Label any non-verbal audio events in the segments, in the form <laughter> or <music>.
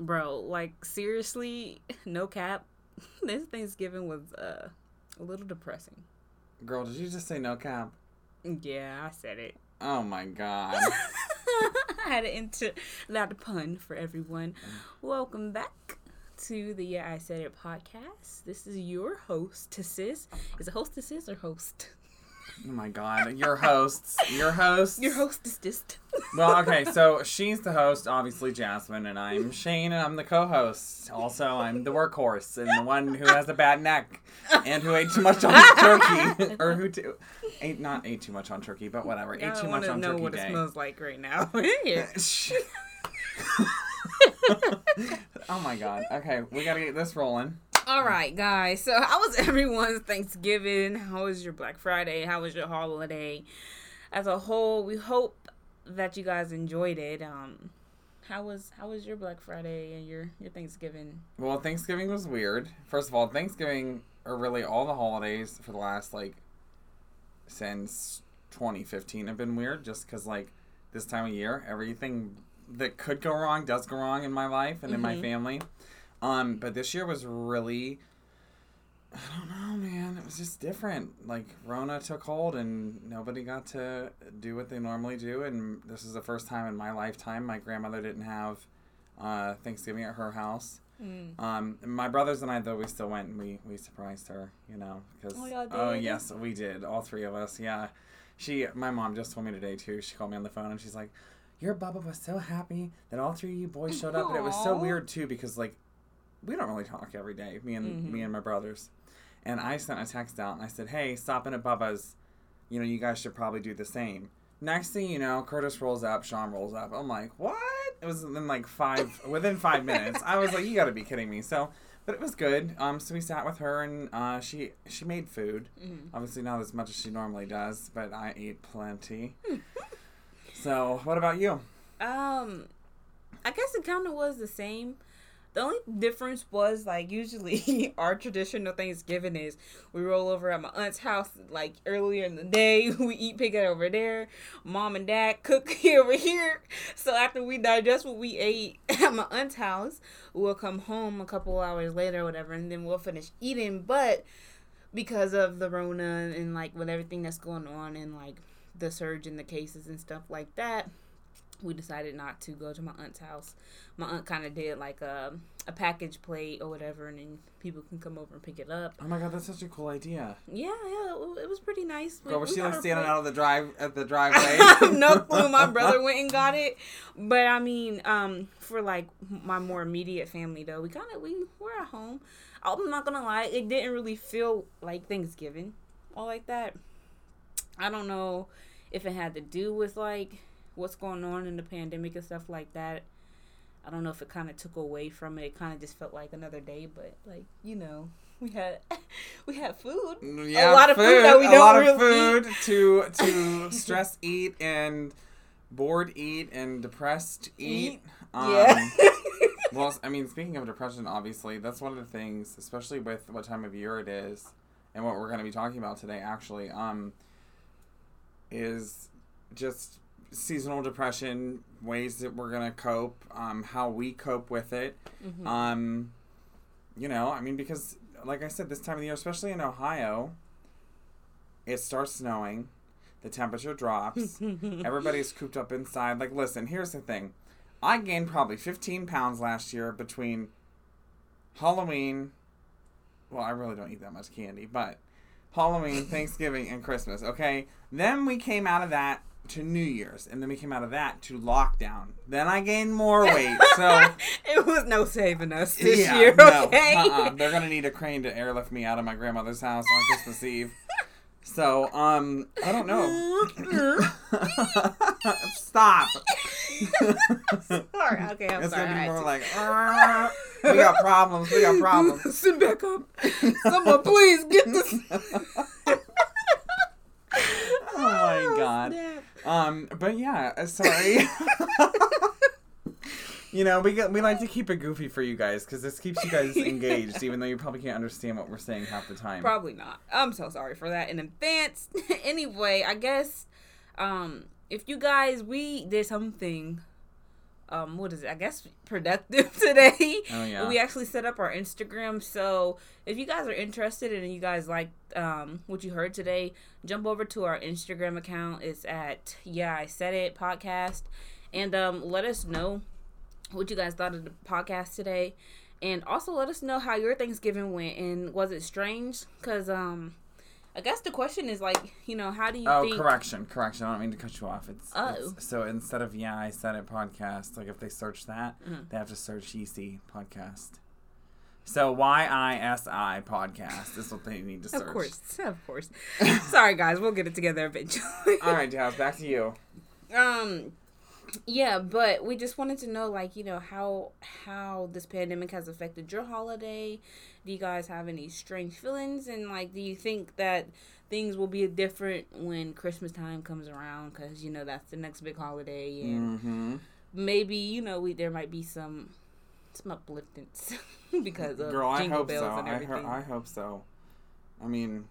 Bro, like seriously, <laughs> no cap. <laughs> This Thanksgiving was uh, a little depressing. Girl, did you just say no cap? Yeah, I said it. Oh my god. <laughs> I had an inter loud pun for everyone. Welcome back to the Yeah I Said It podcast. This is your host hostesses. Is it hostesses or host? Oh my god. Your hosts. Your hosts. Your hostess. Well, okay, so she's the host, obviously Jasmine, and I'm Shane, and I'm the co-host. Also, I'm the workhorse and the one who has a bad neck and who ate too much on <laughs> turkey, or who too, ate not ate too much on turkey, but whatever, ate I too much want to on know what day. it smells like right now. <laughs> <laughs> Oh my god. Okay, we gotta get this rolling. All right, guys. So, how was <laughs> everyone's Thanksgiving? How was your Black Friday? How was your holiday? As a whole, we hope that you guys enjoyed it. Um, how was how was your Black Friday and your your Thanksgiving? Well, Thanksgiving was weird. First of all, Thanksgiving, or really all the holidays for the last, like, since 2015 have been weird just because, like, this time of year, everything that could go wrong does go wrong in my life and in my Mhm. family. Um, but this year was really, I don't know, man. It was just different. Like, Rona took hold and nobody got to do what they normally do. And this is the first time in my lifetime my grandmother didn't have uh, Thanksgiving at her house. Mm. Um, my brothers and I though we still went and we we surprised her, you know, because Oh, oh yes we did, all three of us. Yeah, she my mom just told me today too. She called me on the phone and she's like, "Your Bubba was so happy that all three of you boys showed up, and it was so weird too because like we don't really talk every day, me and Mhm. me and my brothers." And I sent a text out and I said, "Hey, stop in at Bubba's. You know, you guys should probably do the same." Next thing you know, Curtis rolls up, Sean rolls up. I'm like, what? It was in like five, within five minutes. I was like, you got to be kidding me. So, but it was good. Um, so we sat with her and uh, she she made food. Mhm. Obviously not as much as she normally does, but I ate plenty. so, what about you? Um, I guess it kind of was the same. The only difference was like usually <laughs> our traditional Thanksgiving is we roll over at my aunt's house like earlier in the day. <laughs> We eat picking over there. Mom and dad cook <laughs> over here. So after we digest what we ate at my aunt's house, we'll come home a couple hours later or whatever, and then we'll finish eating. But because of the Rona and like with everything that's going on and like the surge in the cases and stuff like that, we decided not to go to my aunt's house. My aunt kind of did like a a package plate or whatever, and then people can come over and pick it up. Oh my god, that's such a cool idea. Yeah, yeah, it, it was pretty nice. We- Girl, was we she like standing plate. out of the drive at the driveway? <laughs> no clue. My brother <laughs> went and got it, but I mean, um, for like my more immediate family though, we kind of we were at home. I'm not gonna lie, it didn't really feel like Thanksgiving, all like that. I don't know if it had to do with like what's going on in the pandemic and stuff like that. I don't know if it kind of took away from it. It kind of just felt like another day, but like you know, we had <laughs> we had food. yeah, lot of food that we a don't lot of really food to to <laughs> stress eat and bored eat and depressed eat. Eat. Um, yeah. <laughs> well, I mean, speaking of depression, obviously, that's one of the things, especially with what time of year it is, and what we're going to be talking about today, actually, um, is just seasonal depression, ways that we're going to cope, um, how we cope with it. Mhm. Um, you know, I mean, because, like I said, this time of the year, especially in Ohio, it starts snowing, the temperature drops. <laughs> Everybody's cooped up inside. Like, listen, here's the thing. I gained probably 15 pounds last year between Halloween. Well, I really don't eat that much candy, but Halloween, <laughs> Thanksgiving, and Christmas, okay? Then we came out of that to New Year's, and then we came out of that to lockdown. Then I gained more <laughs> weight, so. <laughs> it was no saving us this yeah, year, no, okay? uh-uh. They're gonna need a crane to airlift me out of my grandmother's house on Christmas Eve. So, um, I don't know. <laughs> Stop. sorry, okay, I'm it's sorry. gonna be more like, "Arr, we got problems. We got problems. Sit back up. Someone please get this. oh my god. Um, but yeah, uh, sorry. <laughs> you know, we we like to keep it goofy for you guys because this keeps you guys <laughs> engaged, even though you probably can't understand what we're saying half the time. Probably not. I'm so sorry for that in advance. <laughs> anyway, I guess um if you guys we did something um what is it? I guess productive <laughs> today. Oh, yeah. We actually set up our Instagram. So if you guys are interested and you guys like um what you heard today, jump over to our Instagram account. It's at Yeah I Said It podcast. And um let us know what you guys thought of the podcast today. And also let us know how your Thanksgiving went and was it strange? Cause um I guess the question is like, you know, how do you Oh, think correction, correction. I don't mean to cut you off. It's, Oh. it's- so instead of yeah, I said it podcast. Like if they search that, Mhm. they have to search EC podcast. So Y I S I podcast is what they need to search. Of course, of course. <laughs> Sorry, guys, we'll get it together eventually. All right, Jazz, back to you. <laughs> um, yeah, but we just wanted to know, like, you know, how how this pandemic has affected your holiday. Do you guys have any strange feelings, and like, do you think that things will be different when Christmas time comes around? Because you know that's the next big holiday, and Mm-hmm. maybe you know we there might be some some upliftance <laughs> because of Girl, I jingle hope bells so. and I, ho- I hope so. I mean,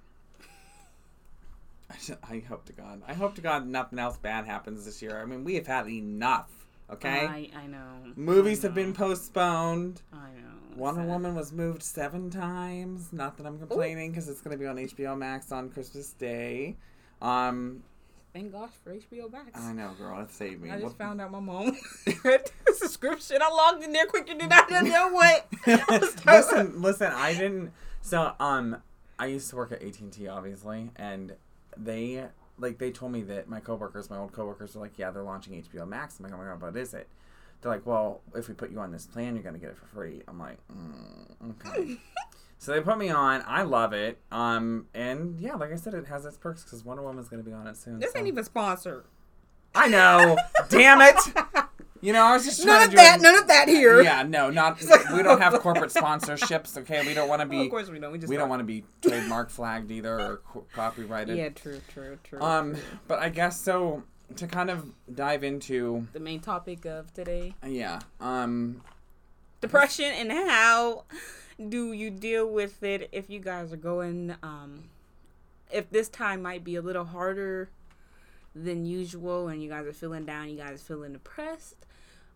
<laughs> I, hope to God. I hope to God nothing else bad happens this year. I mean, we have had enough. Okay, I, I know. movies I have been postponed. I know. Wonder Sad. Woman was moved seven times. Not that I'm complaining because it's going to be on HBO Max on Christmas Day. Um, Thank gosh for HBO Max. I know, girl, it saved me. I just What- found out my mom <laughs> had a subscription. I logged in there quicker than I didn't know what. <laughs> listen, listen. I didn't. So, um, I used to work at AT and T, obviously, and they like they told me that my coworkers, my old coworkers, were like, "Yeah, they're launching HBO Max." I'm like, "Oh my god, what is it?" They're like, "Well, if we put you on this plan, you're gonna get it for free." I'm like, mm, "Okay." <laughs> so they put me on. I love it. Um, and yeah, like I said, it has its perks because Wonder Woman's gonna be on it soon. This so- ain't even sponsored. I know. Damn it. <laughs> You know, I was just trying None of that. it- None of that here. Yeah, no, not. <laughs> We don't have corporate sponsorships. Okay, we don't want to Well, of be. course we don't. We just We don't want to be <laughs> trademark flagged either or co- copyrighted. Yeah, true, true, true. Um, true. but I guess so. To kind of dive into, the main topic of today: yeah. Um, depression and how do you deal with it if you guys are going um if this time might be a little harder than usual and you guys are feeling down you guys are feeling depressed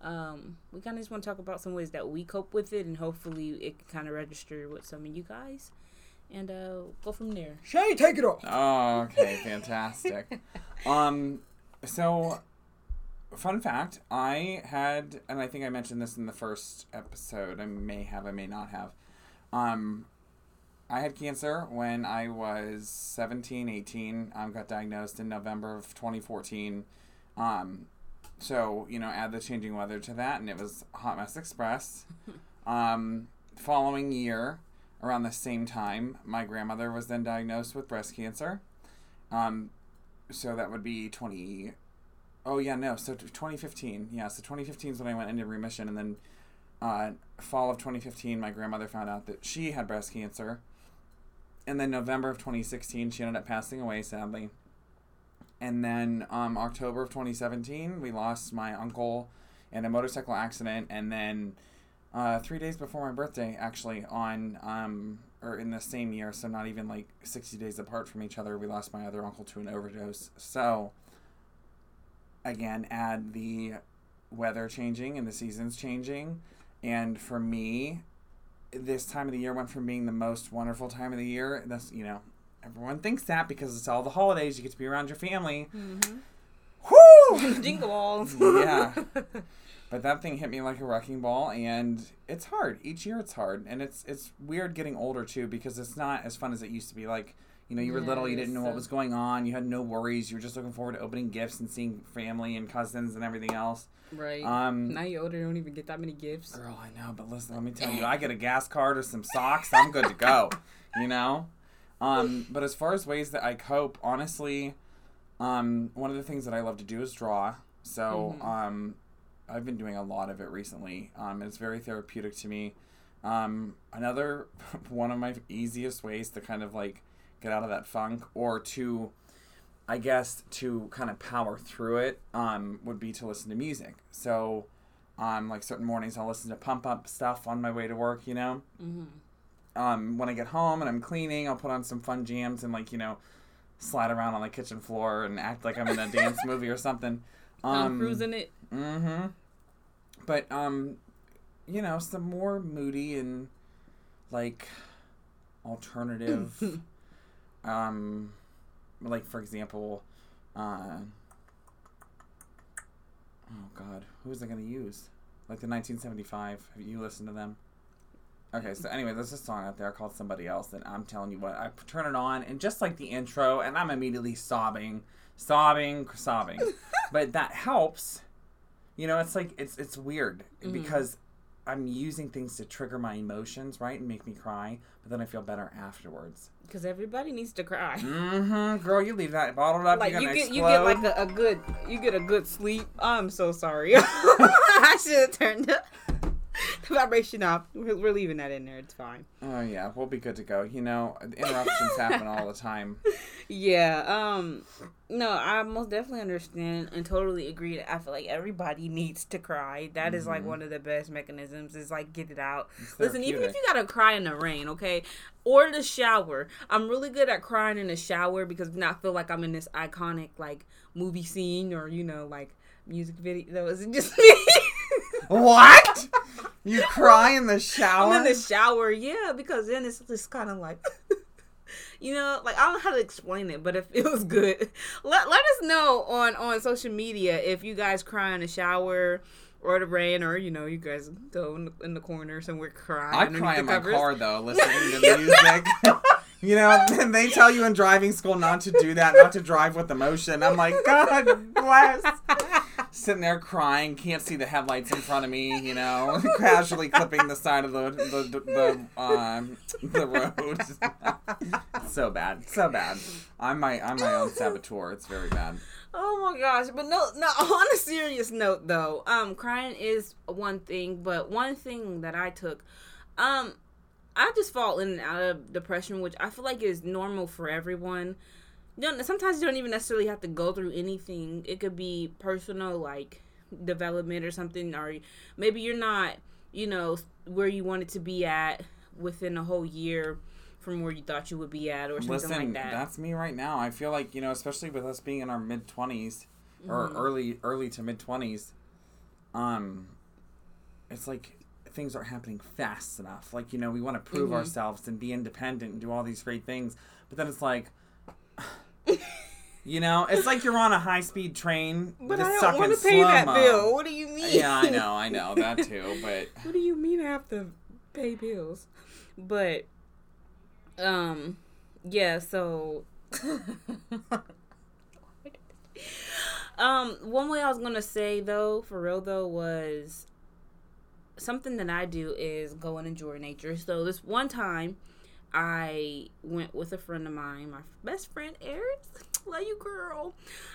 um we kind of just want to talk about some ways that we cope with it and hopefully it can kind of register with some of you guys and uh go from there Shay, take it off. Oh, okay, fantastic. <laughs> um, so, fun fact: I had, and I think I mentioned this in the first episode. I may have, I may not have. Um, I had cancer when I was 17, 18. Um, got diagnosed in November of 2014. Um, so you know, add the changing weather to that, and it was Hot Mess Express. <laughs> um, following year, around the same time, my grandmother was then diagnosed with breast cancer. Um, so that would be 20. Oh, yeah, no. So t- 2015. Yeah, so 2015 is when I went into remission. And then uh, fall of 2015, my grandmother found out that she had breast cancer. And then November of 2016, she ended up passing away, sadly. And then um, October of 2017, we lost my uncle in a motorcycle accident. And then uh, three days before my birthday, actually, on um, or in the same year, so not even like 60 days apart from each other, we lost my other uncle to an overdose. So, again, add the weather changing and the seasons changing. And for me, this time of the year went from being the most wonderful time of the year. That's, you know, everyone thinks that because it's all the holidays, you get to be around your family. mm-hmm. <laughs> Whoo! <laughs> jingle balls <laughs> Yeah. But that thing hit me like a wrecking ball, and it's hard. Each year, it's hard, and it's it's weird getting older too because it's not as fun as it used to be. Like you know, you were Yeah, little, you didn't know what was going on, you had no worries, you were just looking forward to opening gifts and seeing family and cousins and everything else. right Um, now you're older you don't even get that many gifts Girl, I know, but listen, let me tell you, I get a gas card or some socks, I'm good to go. You know? Um, but as far as ways that I cope, honestly, um, one of the things that I love to do is draw. So, Mhm. um, I've been doing a lot of it recently. Um, it's very therapeutic to me. Um, another <laughs> one of my easiest ways to kind of like get out of that funk or to I guess to kind of power through it um, would be to listen to music. So, um, like certain mornings, I'll listen to pump up stuff on my way to work. You know, mm-hmm. Um, when I get home and I'm cleaning, I'll put on some fun jams and like you know, slide around on the kitchen floor and act like I'm in a dance <laughs> movie or something. i'm Um, cruising it Mm-hmm. but um, you know, some more moody and like alternative. <laughs> um, like for example, uh, oh God, who was I gonna use? Like the 1975. Have you listened to them? Okay, so anyway, there's a song out there called Somebody Else, and I'm telling you what, I turn it on, and just like the intro, and I'm immediately sobbing, sobbing, sobbing. <laughs> but that helps. You know, it's like, it's, it's weird because I'm using things to trigger my emotions, right, and make me cry, but then I feel better afterwards. Because everybody needs to cry. Mm-hmm. Girl, you leave that bottled up, Like you're gonna get explode. you get like a, a good you get a good sleep. I'm so sorry. <laughs> <laughs> I should have turned the the <laughs> vibration off. We're, we're leaving that in there. It's fine. oh, yeah, we'll be good to go. You know, interruptions happen all the time. <laughs> Yeah. Um. No, I most definitely understand and totally agree. That I feel like everybody needs to cry. That is like one of the best mechanisms. Is like get it out. Listen, even if you gotta cry in the rain, okay, or the shower. I'm really good at crying in the shower because then I feel like I'm in this iconic like movie scene or you know like music video. <laughs> Is it just me? What? <laughs> You cry in the shower? I'm in the shower, yeah, because then it's just kind of like, <laughs> you know, like I don't know how to explain it, but it feels good. Let let us know on on social media if you guys cry in the shower or the rain, or you know, you guys go in the, in the corner somewhere cry. I cry in my covers. car though, <laughs> listening to music. you know, and they tell you in driving school not to do that, not to drive with emotion. I'm like, God bless. Sitting there crying, can't see the headlights in front of me. You know, <laughs> casually clipping the side of the the the, the um the road. <laughs> so bad, so bad. I'm my I'm my own saboteur. It's very bad. Oh my gosh! But no, no. <laughs> On a serious note, though, um, crying is one thing, but one thing that I took, um, I just fall in and out of depression, which I feel like is normal for everyone. Don't, sometimes you don't even necessarily have to go through anything. It could be personal, like development or something, or maybe you're not, you know, where you wanted to be at within a whole year from where you thought you would be at, or something Listen, like that. that's me right now. I feel like you know, especially with us being in our mid 20s or Mm-hmm. early early to mid twenties, um, it's like things aren't happening fast enough. Like you know, we want to prove Mm-hmm. ourselves and be independent and do all these great things, but then it's like. You know, it's like you're on a high speed train. <laughs> but I don't want to pay that bill. What do you mean? Yeah, I know, I know that too. <laughs> But What do you mean I have to pay bills? But um yeah, so <laughs> um one way I was going to say though, for real though was something that I do is go and enjoy nature. So this one time I went with a friend of mine, my best friend Eris. Love you, girl.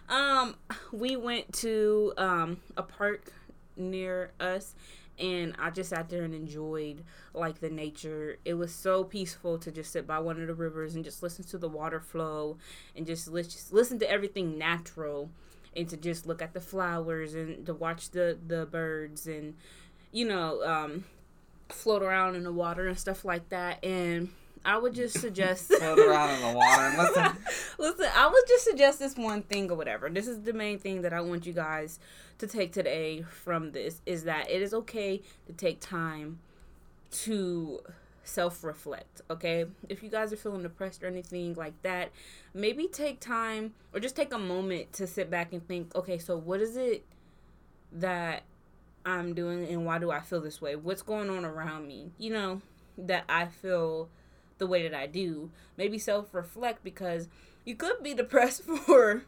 Um, we went to um a park near us, and I just sat there and enjoyed like the nature. It was so peaceful to just sit by one of the rivers and just listen to the water flow, and just lis- just listen to everything natural, and to just look at the flowers and to watch the the birds and you know um float around in the water and stuff like that and I would just suggest float around in the water and listen. <laughs> Listen, I would just suggest this one thing or whatever. This is the main thing that I want you guys to take today from this is that it is okay to take time to self reflect, okay? If you guys are feeling depressed or anything like that, maybe take time or just take a moment to sit back and think, okay, so what is it that I'm doing and why do I feel this way? What's going on around me? You know, that I feel the way that I do. Maybe self reflect because you could be depressed <laughs> for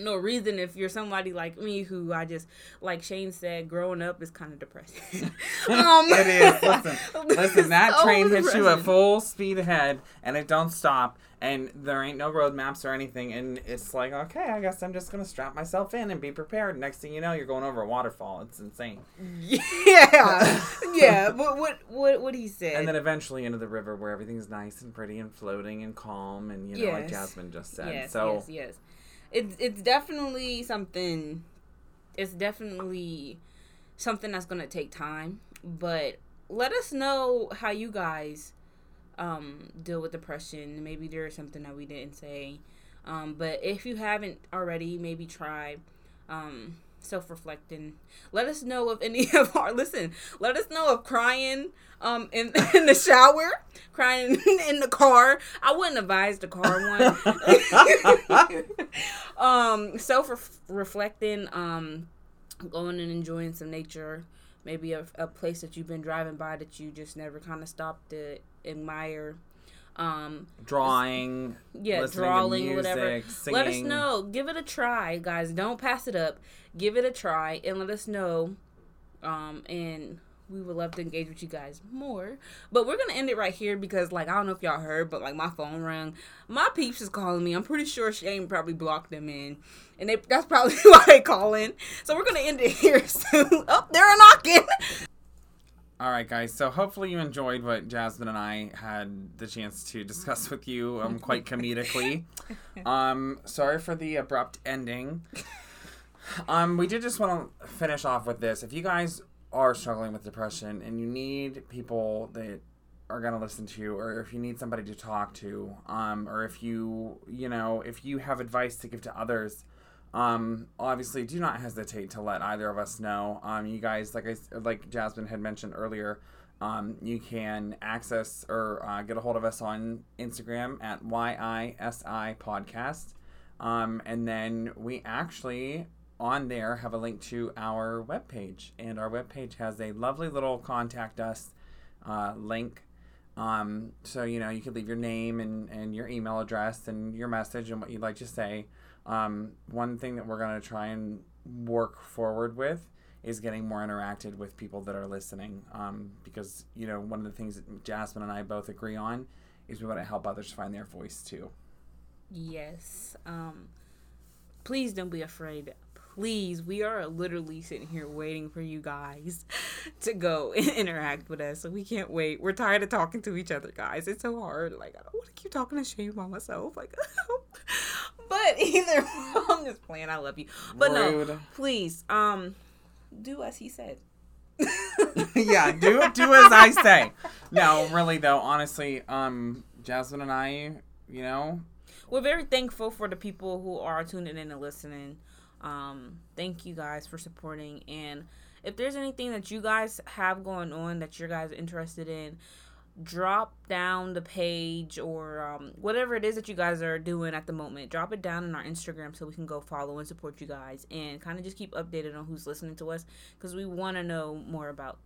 no reason if you're somebody like me who I just like Shane said, growing up is kind of depressing. <laughs> um, It is. Listen, <laughs> listen. That so train hits you at full speed ahead, and it don't stop. And there ain't no road maps or anything. And it's like, okay, I guess I'm just gonna strap myself in and be prepared. Next thing you know, you're going over a waterfall. It's insane. Yeah, <laughs> yeah. But what what what he said? And then eventually into the river where everything's nice and pretty and floating and calm and you know, like Jasmine just said. yes, so yes, yes. It's it's definitely something. It's definitely something that's gonna take time. But let us know how you guys um, deal with depression. Maybe there's something that we didn't say. Um, but if you haven't already, maybe try um, self reflecting. Let us know if any <laughs> of our listen. Let us know if crying um in <laughs> in the shower, crying <laughs> in the car. I wouldn't advise the car one. um, self reflecting. Um, going and enjoying some nature. Maybe a, a place that you've been driving by that you just never kind of stopped to admire. Um, drawing, yeah, drawing, whatever. Singing. Let us know. Give it a try, guys. Don't pass it up. Give it a try and let us know. Um, and we would love to engage with you guys more. But we're gonna end it right here because, like, I don't know if y'all heard, but like my phone rang. My peeps is calling me. I'm pretty sure Shane probably blocked them in, and they that's probably <laughs> why they calling. So we're gonna end it here <laughs> soon. oh, they're knocking. All right, guys. So hopefully you enjoyed what Jasmine and I had the chance to discuss with you, um, quite comedically. <laughs> Um, sorry for the abrupt ending. Um, we did just want to finish off with this. If you guys are struggling with depression and you need people that are going to listen to you or if you need somebody to talk to um, or if you you know if you have advice to give to others um, obviously do not hesitate to let either of us know um, you guys like i like jasmine had mentioned earlier um, you can access or uh, get a hold of us on instagram at yisi podcast um, and then we actually on there have a link to our webpage. And our webpage has a lovely little contact us uh, link. Um, so, you know, you could leave your name and, and your email address and your message and what you'd like to say. Um, one thing that we're going to try and work forward with is getting more interacted with people that are listening. Um, because, you know, one of the things that Jasmine and I both agree on is we want to help others find their voice too. Yes. Um, please don't be afraid please, we are literally sitting here waiting for you guys <laughs> to go and <laughs> interact with us. So we can't wait. We're tired of talking to each other, guys. It's so hard. Like I don't want to keep talking to Shane by myself. Like, <laughs> but <laughs> either I'm just playing. I love you, but Rude. no, please, um, do as he said. <laughs> yeah, do do as I say. No, really though, honestly, um, Jasmine and I, you know, we're very thankful for the people who are tuning in and listening. Um, thank you guys for supporting. And if there's anything that you guys have going on that you guys are interested in, drop down the page or um, whatever it is that you guys are doing at the moment. Drop it down in our Instagram so we can go follow and support you guys and kind of just keep updated on who's listening to us because we want to know more about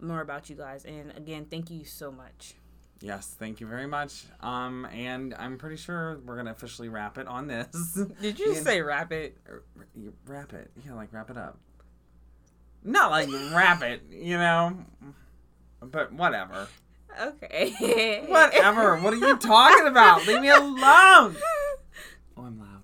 more about you guys. And again, thank you so much. Yes, thank you very much. Um, and I'm pretty sure we're gonna officially wrap it on this. <laughs> Did you <laughs> say wrap it? Wrap it, yeah, like wrap it up. Not like wrap it, you know. But whatever. Okay. whatever. What are you talking about? Leave me alone. <laughs> Oh, I'm loud.